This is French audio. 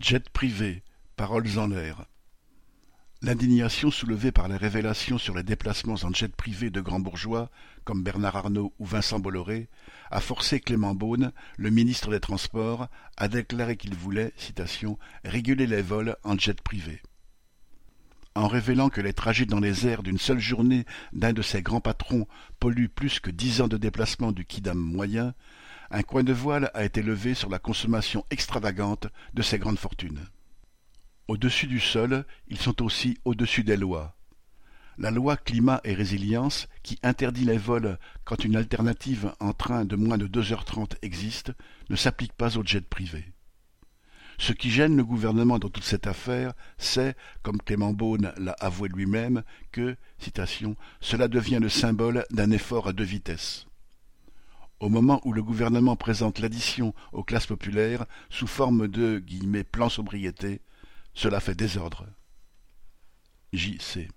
Jet privé, paroles en l'air. L'indignation soulevée par les révélations sur les déplacements en jet privé de grands bourgeois, comme Bernard Arnault ou Vincent Bolloré, a forcé Clément Beaune, le ministre des Transports, à déclarer qu'il voulait, citation, réguler les vols en jet privé. En révélant que les trajets dans les airs d'une seule journée d'un de ces grands patrons polluent plus que dix ans de déplacement du Kidam moyen, un coin de voile a été levé sur la consommation extravagante de ces grandes fortunes. Au-dessus du sol, ils sont aussi au-dessus des lois. La loi climat et résilience, qui interdit les vols quand une alternative en train de moins de deux heures trente existe, ne s'applique pas aux jets privés. Ce qui gêne le gouvernement dans toute cette affaire, c'est, comme Clément Beaune l'a avoué lui-même, que, citation, cela devient le symbole d'un effort à deux vitesses au moment où le gouvernement présente l'addition aux classes populaires sous forme de « plan sobriété », cela fait désordre. J.C.